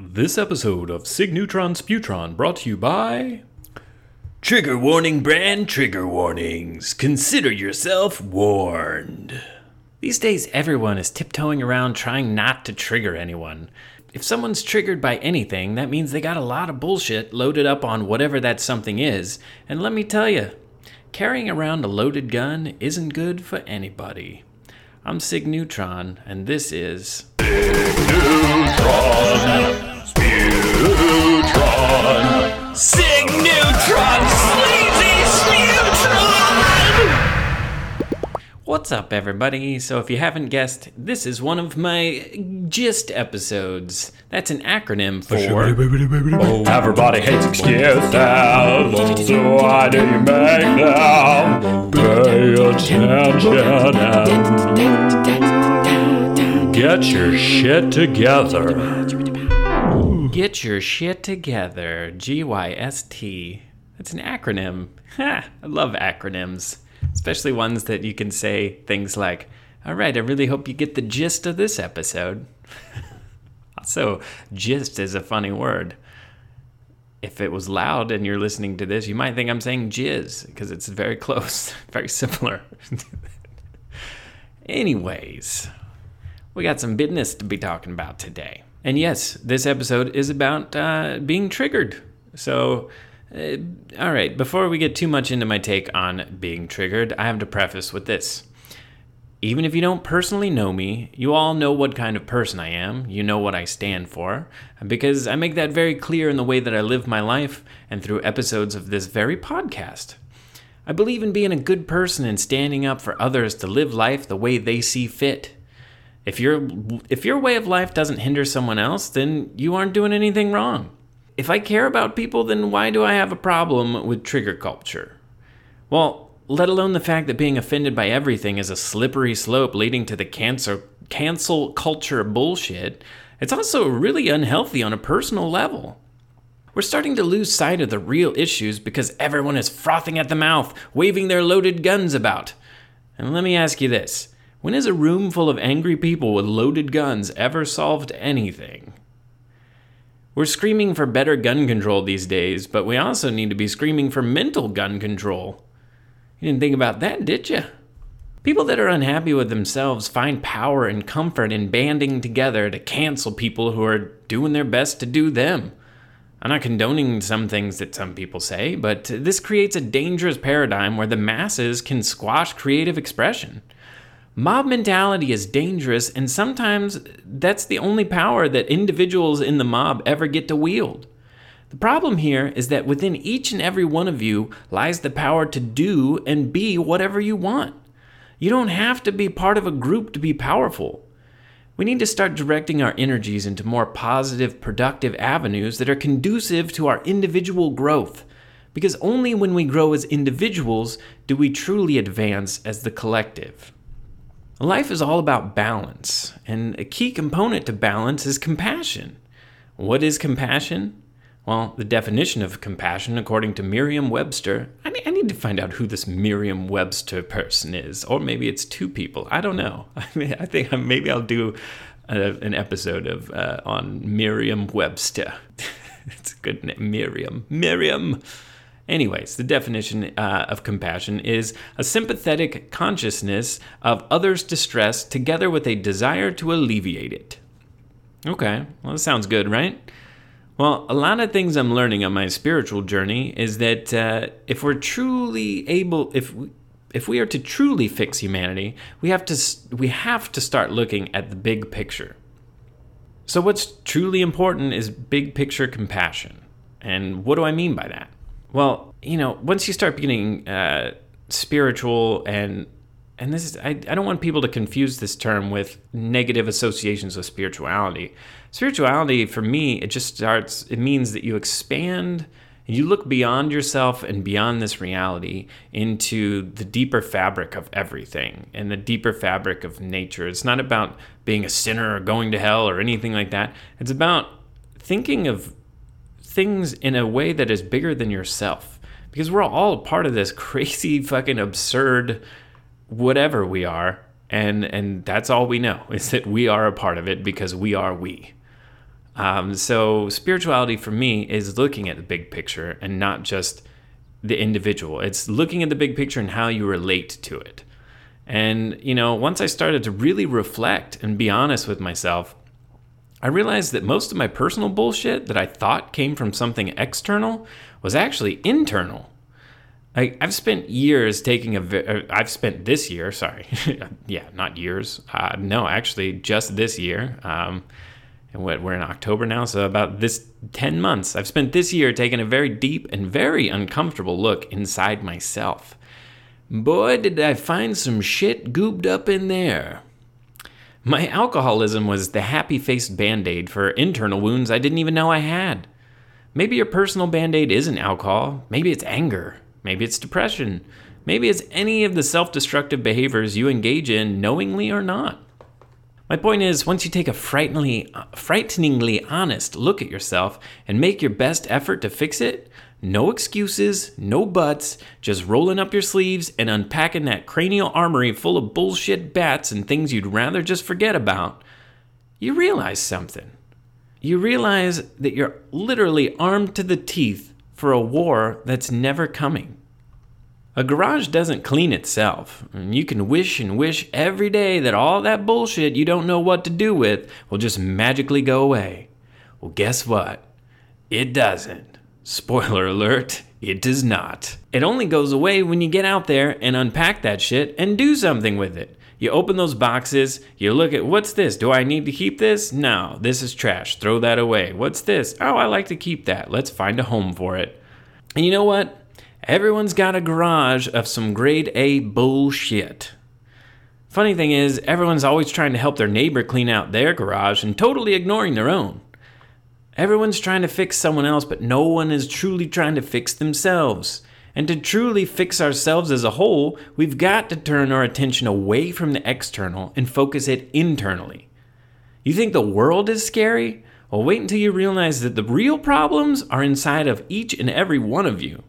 This episode of Sig Neutron Sputron brought to you by. Trigger warning brand trigger warnings. Consider yourself warned. These days, everyone is tiptoeing around trying not to trigger anyone. If someone's triggered by anything, that means they got a lot of bullshit loaded up on whatever that something is. And let me tell you, carrying around a loaded gun isn't good for anybody. I'm Sig Neutron, and this is. Sig Neutron Sleazy! What's up, everybody? So, if you haven't guessed, this is one of my GIST episodes. That's an acronym for. Everybody hates excuse so why do you make them? Pay attention and get your shit together. Get your shit together. G Y S T. That's an acronym. Ha! I love acronyms, especially ones that you can say things like, All right, I really hope you get the gist of this episode. also, gist is a funny word. If it was loud and you're listening to this, you might think I'm saying jizz because it's very close, very similar. Anyways, we got some business to be talking about today. And yes, this episode is about uh, being triggered. So, uh, all right, before we get too much into my take on being triggered, I have to preface with this. Even if you don't personally know me, you all know what kind of person I am. You know what I stand for. Because I make that very clear in the way that I live my life and through episodes of this very podcast. I believe in being a good person and standing up for others to live life the way they see fit. If your if your way of life doesn't hinder someone else, then you aren't doing anything wrong. If I care about people, then why do I have a problem with trigger culture? Well, let alone the fact that being offended by everything is a slippery slope leading to the cancer cancel culture bullshit. It's also really unhealthy on a personal level. We're starting to lose sight of the real issues because everyone is frothing at the mouth, waving their loaded guns about. And let me ask you this when has a room full of angry people with loaded guns ever solved anything? We're screaming for better gun control these days, but we also need to be screaming for mental gun control. You didn't think about that, did you? People that are unhappy with themselves find power and comfort in banding together to cancel people who are doing their best to do them. I'm not condoning some things that some people say, but this creates a dangerous paradigm where the masses can squash creative expression. Mob mentality is dangerous, and sometimes that's the only power that individuals in the mob ever get to wield. The problem here is that within each and every one of you lies the power to do and be whatever you want. You don't have to be part of a group to be powerful. We need to start directing our energies into more positive, productive avenues that are conducive to our individual growth. Because only when we grow as individuals do we truly advance as the collective. Life is all about balance, and a key component to balance is compassion. What is compassion? Well, the definition of compassion, according to Merriam Webster, I need, I need to find out who this Merriam Webster person is, or maybe it's two people. I don't know. I, mean, I think maybe I'll do a, an episode of uh, on Merriam Webster. it's a good name, Merriam. Miriam. Anyways, the definition uh, of compassion is a sympathetic consciousness of others' distress together with a desire to alleviate it. Okay, well, that sounds good, right? Well, a lot of things I'm learning on my spiritual journey is that uh, if we're truly able, if we, if we are to truly fix humanity, we have to we have to start looking at the big picture. So, what's truly important is big picture compassion, and what do I mean by that? Well, you know, once you start getting uh, spiritual and and this is I, I don't want people to confuse this term with negative associations with spirituality. Spirituality for me, it just starts it means that you expand and you look beyond yourself and beyond this reality into the deeper fabric of everything and the deeper fabric of nature. It's not about being a sinner or going to hell or anything like that. It's about thinking of things in a way that is bigger than yourself because we're all part of this crazy fucking absurd whatever we are and and that's all we know is that we are a part of it because we are we Um, so spirituality for me is looking at the big picture and not just the individual. It's looking at the big picture and how you relate to it. And, you know, once I started to really reflect and be honest with myself, I realized that most of my personal bullshit that I thought came from something external was actually internal. I, have spent years taking a. I've spent this year, sorry. yeah, not years. Uh, no, actually, just this year. Um, and what, we're in October now, so about this 10 months, I've spent this year taking a very deep and very uncomfortable look inside myself. Boy, did I find some shit gooped up in there. My alcoholism was the happy faced band aid for internal wounds I didn't even know I had. Maybe your personal band aid isn't alcohol. Maybe it's anger. Maybe it's depression. Maybe it's any of the self destructive behaviors you engage in, knowingly or not. My point is, once you take a frighteningly, uh, frighteningly honest look at yourself and make your best effort to fix it, no excuses, no buts, just rolling up your sleeves and unpacking that cranial armory full of bullshit bats and things you'd rather just forget about, you realize something. You realize that you're literally armed to the teeth for a war that's never coming. A garage doesn't clean itself, and you can wish and wish every day that all that bullshit you don't know what to do with will just magically go away. Well, guess what? It doesn't. Spoiler alert, it does not. It only goes away when you get out there and unpack that shit and do something with it. You open those boxes, you look at what's this? Do I need to keep this? No, this is trash. Throw that away. What's this? Oh, I like to keep that. Let's find a home for it. And you know what? Everyone's got a garage of some grade A bullshit. Funny thing is, everyone's always trying to help their neighbor clean out their garage and totally ignoring their own. Everyone's trying to fix someone else, but no one is truly trying to fix themselves. And to truly fix ourselves as a whole, we've got to turn our attention away from the external and focus it internally. You think the world is scary? Well, wait until you realize that the real problems are inside of each and every one of you.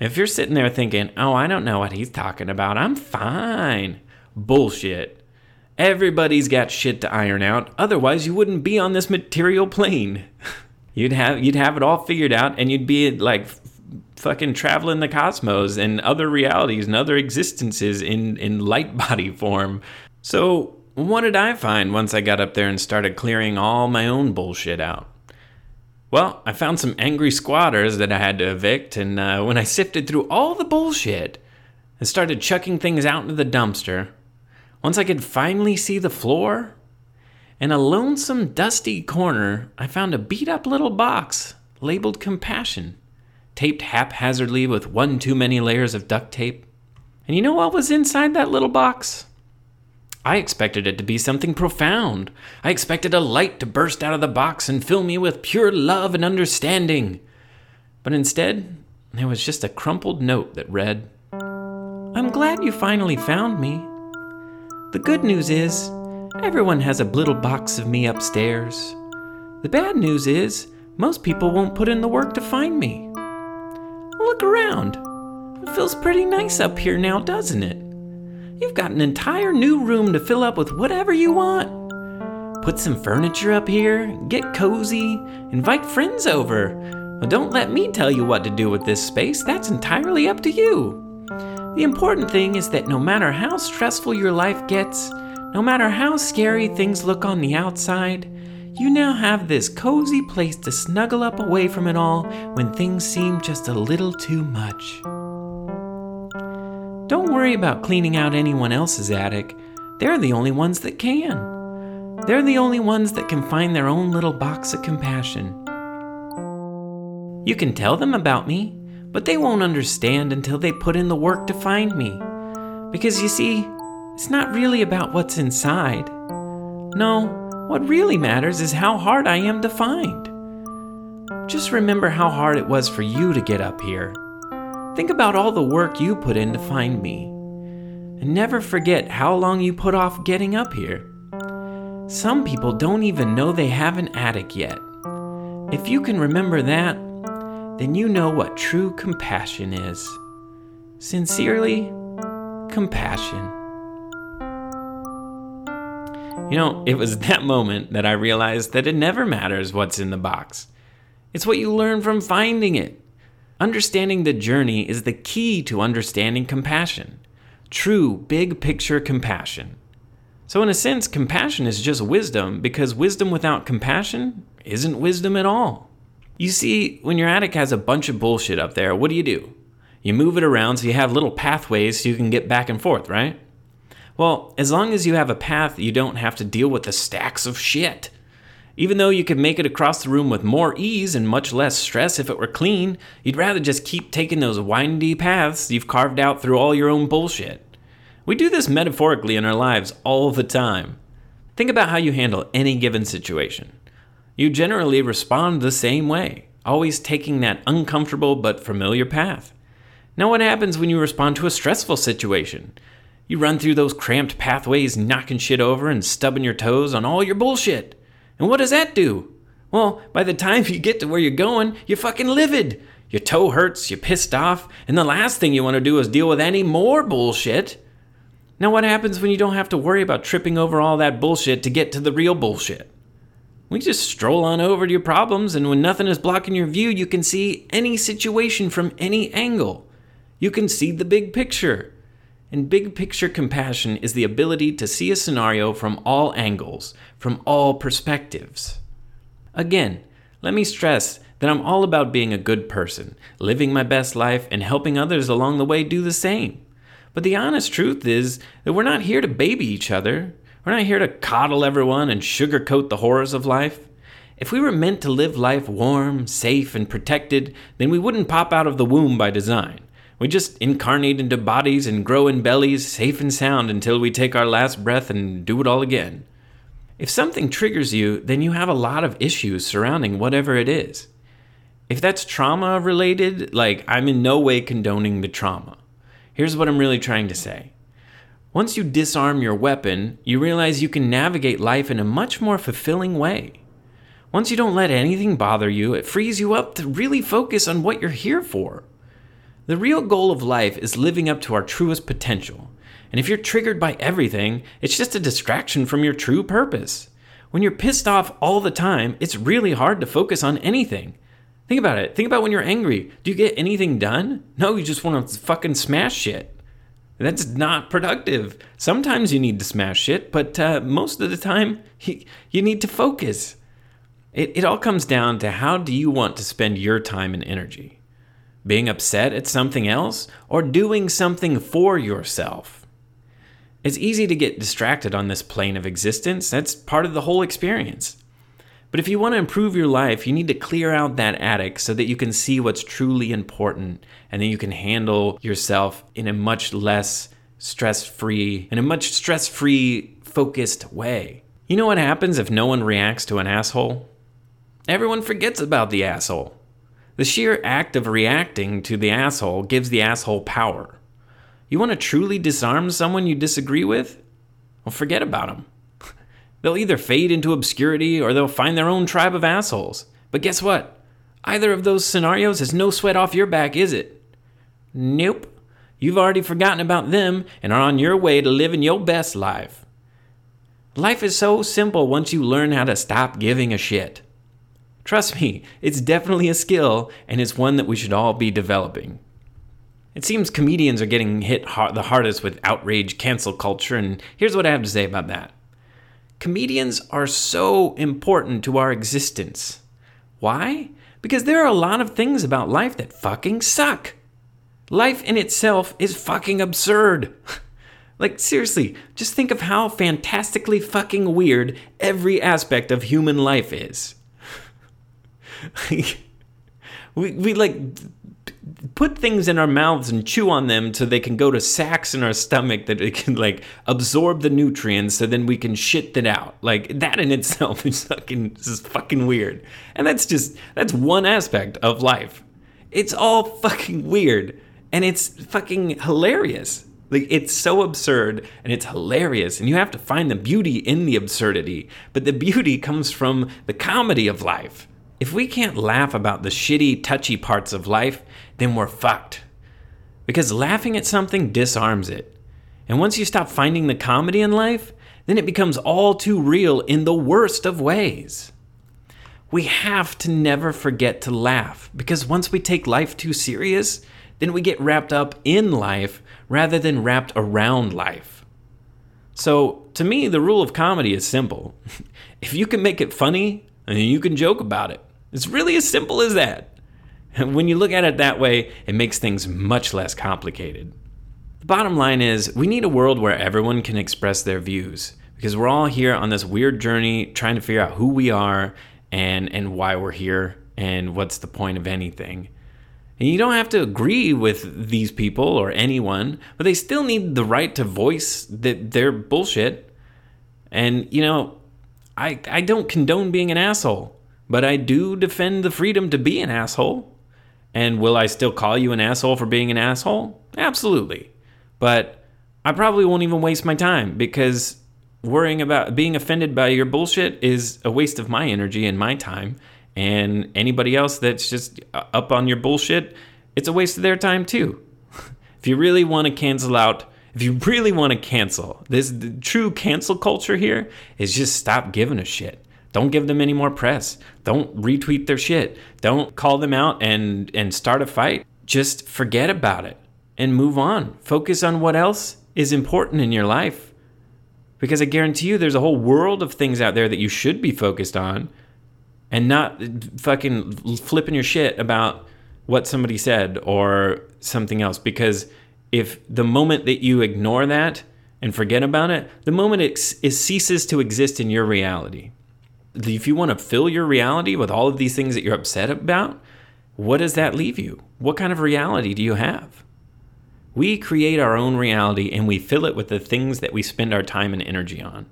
If you're sitting there thinking, oh, I don't know what he's talking about, I'm fine. Bullshit. Everybody's got shit to iron out, otherwise, you wouldn't be on this material plane. You'd have you'd have it all figured out, and you'd be like fucking traveling the cosmos and other realities and other existences in in light body form. So what did I find once I got up there and started clearing all my own bullshit out? Well, I found some angry squatters that I had to evict, and uh, when I sifted through all the bullshit and started chucking things out into the dumpster, once I could finally see the floor, in a lonesome, dusty corner, I found a beat up little box labeled Compassion, taped haphazardly with one too many layers of duct tape. And you know what was inside that little box? I expected it to be something profound. I expected a light to burst out of the box and fill me with pure love and understanding. But instead, there was just a crumpled note that read I'm glad you finally found me. The good news is, Everyone has a little box of me upstairs. The bad news is, most people won't put in the work to find me. Look around. It feels pretty nice up here now, doesn't it? You've got an entire new room to fill up with whatever you want. Put some furniture up here, get cozy, invite friends over. Well, don't let me tell you what to do with this space, that's entirely up to you. The important thing is that no matter how stressful your life gets, no matter how scary things look on the outside, you now have this cozy place to snuggle up away from it all when things seem just a little too much. Don't worry about cleaning out anyone else's attic. They're the only ones that can. They're the only ones that can find their own little box of compassion. You can tell them about me, but they won't understand until they put in the work to find me. Because you see, it's not really about what's inside. No, what really matters is how hard I am to find. Just remember how hard it was for you to get up here. Think about all the work you put in to find me. And never forget how long you put off getting up here. Some people don't even know they have an attic yet. If you can remember that, then you know what true compassion is. Sincerely, compassion. You know, it was that moment that I realized that it never matters what's in the box. It's what you learn from finding it. Understanding the journey is the key to understanding compassion. True, big picture compassion. So, in a sense, compassion is just wisdom because wisdom without compassion isn't wisdom at all. You see, when your attic has a bunch of bullshit up there, what do you do? You move it around so you have little pathways so you can get back and forth, right? Well, as long as you have a path, you don't have to deal with the stacks of shit. Even though you could make it across the room with more ease and much less stress if it were clean, you'd rather just keep taking those windy paths you've carved out through all your own bullshit. We do this metaphorically in our lives all the time. Think about how you handle any given situation. You generally respond the same way, always taking that uncomfortable but familiar path. Now, what happens when you respond to a stressful situation? You run through those cramped pathways, knocking shit over and stubbing your toes on all your bullshit. And what does that do? Well, by the time you get to where you're going, you're fucking livid. Your toe hurts, you're pissed off, and the last thing you want to do is deal with any more bullshit. Now, what happens when you don't have to worry about tripping over all that bullshit to get to the real bullshit? We just stroll on over to your problems, and when nothing is blocking your view, you can see any situation from any angle. You can see the big picture. And big picture compassion is the ability to see a scenario from all angles, from all perspectives. Again, let me stress that I'm all about being a good person, living my best life, and helping others along the way do the same. But the honest truth is that we're not here to baby each other. We're not here to coddle everyone and sugarcoat the horrors of life. If we were meant to live life warm, safe, and protected, then we wouldn't pop out of the womb by design. We just incarnate into bodies and grow in bellies, safe and sound, until we take our last breath and do it all again. If something triggers you, then you have a lot of issues surrounding whatever it is. If that's trauma related, like I'm in no way condoning the trauma. Here's what I'm really trying to say. Once you disarm your weapon, you realize you can navigate life in a much more fulfilling way. Once you don't let anything bother you, it frees you up to really focus on what you're here for. The real goal of life is living up to our truest potential. And if you're triggered by everything, it's just a distraction from your true purpose. When you're pissed off all the time, it's really hard to focus on anything. Think about it. Think about when you're angry. Do you get anything done? No, you just want to fucking smash shit. That's not productive. Sometimes you need to smash shit, but uh, most of the time, you, need to focus. It, it all comes down to how do you want to spend your time and energy? Being upset at something else, or doing something for yourself. It's easy to get distracted on this plane of existence. That's part of the whole experience. But if you want to improve your life, you need to clear out that attic so that you can see what's truly important and then you can handle yourself in a much less stress free, in a much stress free, focused way. You know what happens if no one reacts to an asshole? Everyone forgets about the asshole. The sheer act of reacting to the asshole gives the asshole power. You want to truly disarm someone you disagree with? Well, forget about them. They'll either fade into obscurity or they'll find their own tribe of assholes. But guess what? Either of those scenarios is no sweat off your back, is it? Nope. You've already forgotten about them and are on your way to living your best life. Life is so simple once you learn how to stop giving a shit. Trust me, it's definitely a skill, and it's one that we should all be developing. It seems comedians are getting hit hard, the hardest with outrage cancel culture, and here's what I have to say about that. Comedians are so important to our existence. Why? Because there are a lot of things about life that fucking suck. Life in itself is fucking absurd. like, seriously, just think of how fantastically fucking weird every aspect of human life is. we we like put things in our mouths and chew on them so they can go to sacs in our stomach that it can like absorb the nutrients so then we can shit it out. Like that in itself is fucking is fucking weird. And that's just that's one aspect of life. It's all fucking weird and it's fucking hilarious. Like it's so absurd and it's hilarious and you have to find the beauty in the absurdity. But the beauty comes from the comedy of life. If we can't laugh about the shitty, touchy parts of life, then we're fucked. Because laughing at something disarms it. And once you stop finding the comedy in life, then it becomes all too real in the worst of ways. We have to never forget to laugh because once we take life too serious, then we get wrapped up in life rather than wrapped around life. So, to me, the rule of comedy is simple. if you can make it funny, then you can joke about it. It's really as simple as that. When you look at it that way, it makes things much less complicated. The bottom line is, we need a world where everyone can express their views because we're all here on this weird journey trying to figure out who we are and, and why we're here and what's the point of anything. And you don't have to agree with these people or anyone, but they still need the right to voice that their bullshit. And, you know, I, I don't condone being an asshole, but I do defend the freedom to be an asshole. And will I still call you an asshole for being an asshole? Absolutely. But I probably won't even waste my time because worrying about being offended by your bullshit is a waste of my energy and my time. And anybody else that's just up on your bullshit, it's a waste of their time too. if you really want to cancel out, if you really want to cancel, this the true cancel culture here is just stop giving a shit. Don't give them any more press. Don't retweet their shit. Don't call them out and and start a fight. Just forget about it and move on. Focus on what else is important in your life. Because I guarantee you there's a whole world of things out there that you should be focused on and not fucking flipping your shit about what somebody said or something else because if the moment that you ignore that and forget about it, the moment it, it ceases to exist in your reality if you want to fill your reality with all of these things that you're upset about, what does that leave you? What kind of reality do you have? We create our own reality and we fill it with the things that we spend our time and energy on.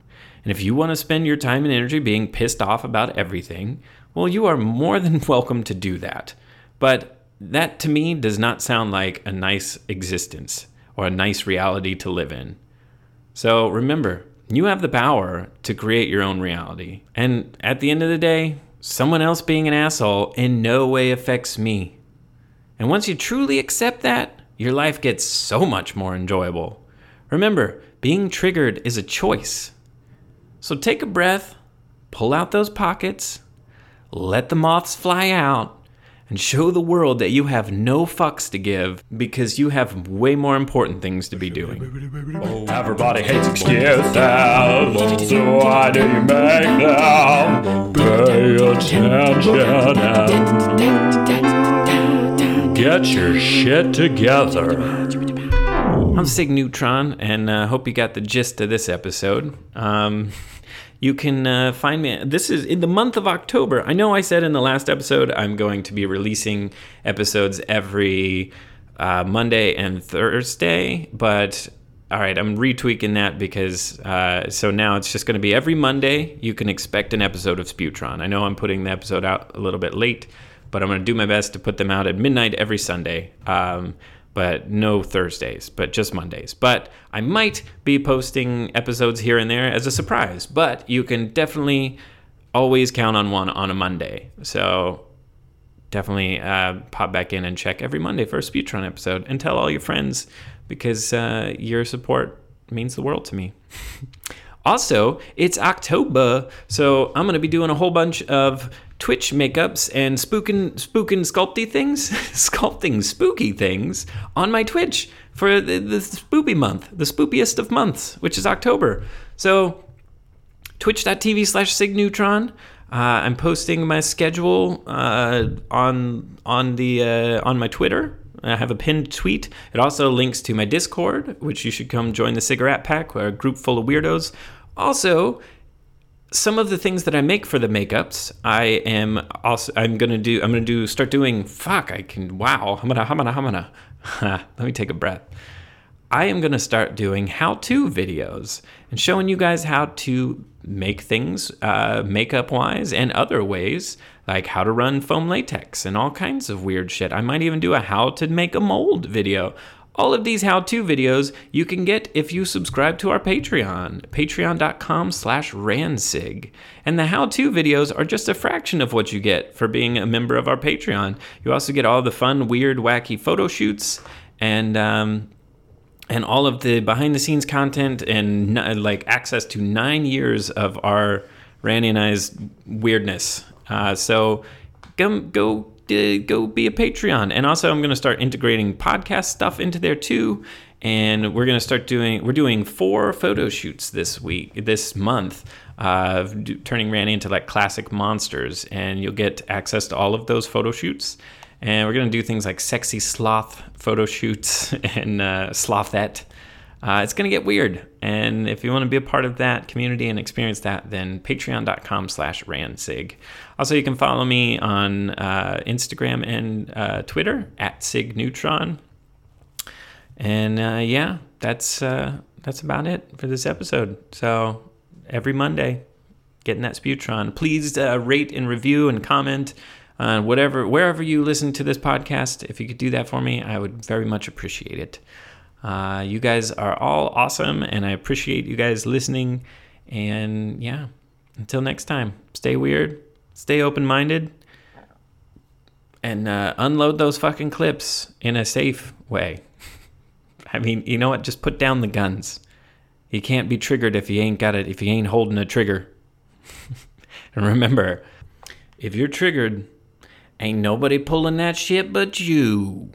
And if you want to spend your time and energy being pissed off about everything, well, you are more than welcome to do that. But that to me does not sound like a nice existence or a nice reality to live in. So remember, you have the power to create your own reality. And at the end of the day, someone else being an asshole in no way affects me. And once you truly accept that, your life gets so much more enjoyable. Remember, being triggered is a choice. So take a breath, pull out those pockets, let the moths fly out, and show the world that you have no fucks to give because you have way more important things to be doing. Everybody hates excuses, so why do you make them? Pay attention and get your shit together. I'm Sig Neutron, and uh, hope you got the gist of this episode. Um, you can uh, find me. This is in the month of October. I know I said in the last episode I'm going to be releasing episodes every uh, Monday and Thursday, but all right, I'm retweaking that because uh, so now it's just going to be every Monday. You can expect an episode of Sputron. I know I'm putting the episode out a little bit late, but I'm going to do my best to put them out at midnight every Sunday. Um, but no Thursdays, but just Mondays. But I might be posting episodes here and there as a surprise, but you can definitely always count on one on a Monday. So definitely uh, pop back in and check every Monday for a Sputron episode and tell all your friends because uh, your support means the world to me. also, it's October, so I'm going to be doing a whole bunch of Twitch makeups and spookin' spookin' sculpty things, sculpting spooky things on my Twitch for the, the spoopy month, the spoopiest of months, which is October. So twitch.tv slash signeutron. Uh, I'm posting my schedule uh, on on the uh, on my Twitter. I have a pinned tweet. It also links to my Discord, which you should come join the Cigarette Pack, a group full of weirdos. Also, some of the things that I make for the makeups, I am also I'm gonna do I'm gonna do start doing fuck I can wow hamana hamana hamana. Let me take a breath. I am gonna start doing how-to videos and showing you guys how to make things uh, makeup wise and other ways like how to run foam latex and all kinds of weird shit. I might even do a how to make a mold video. All of these how-to videos you can get if you subscribe to our Patreon, patreon.com slash ransig. And the how-to videos are just a fraction of what you get for being a member of our Patreon. You also get all the fun, weird, wacky photo shoots and um, and all of the behind the scenes content and like access to nine years of our Randy and I's weirdness. Uh, so go go go be a Patreon, and also I'm going to start integrating podcast stuff into there too. And we're going to start doing we're doing four photo shoots this week this month uh, turning Randy into like classic monsters, and you'll get access to all of those photo shoots. And we're going to do things like sexy sloth photo shoots and uh, slothette. Uh, it's going to get weird. And if you want to be a part of that community and experience that, then patreon.com slash ransig. Also, you can follow me on uh, Instagram and uh, Twitter at signeutron. And uh, yeah, that's, uh, that's about it for this episode. So every Monday, getting that Sputron. Please uh, rate and review and comment on whatever, wherever you listen to this podcast. If you could do that for me, I would very much appreciate it. Uh, you guys are all awesome, and I appreciate you guys listening. And yeah, until next time, stay weird, stay open minded, and uh, unload those fucking clips in a safe way. I mean, you know what? Just put down the guns. You can't be triggered if you ain't got it, if you ain't holding a trigger. and remember, if you're triggered, ain't nobody pulling that shit but you.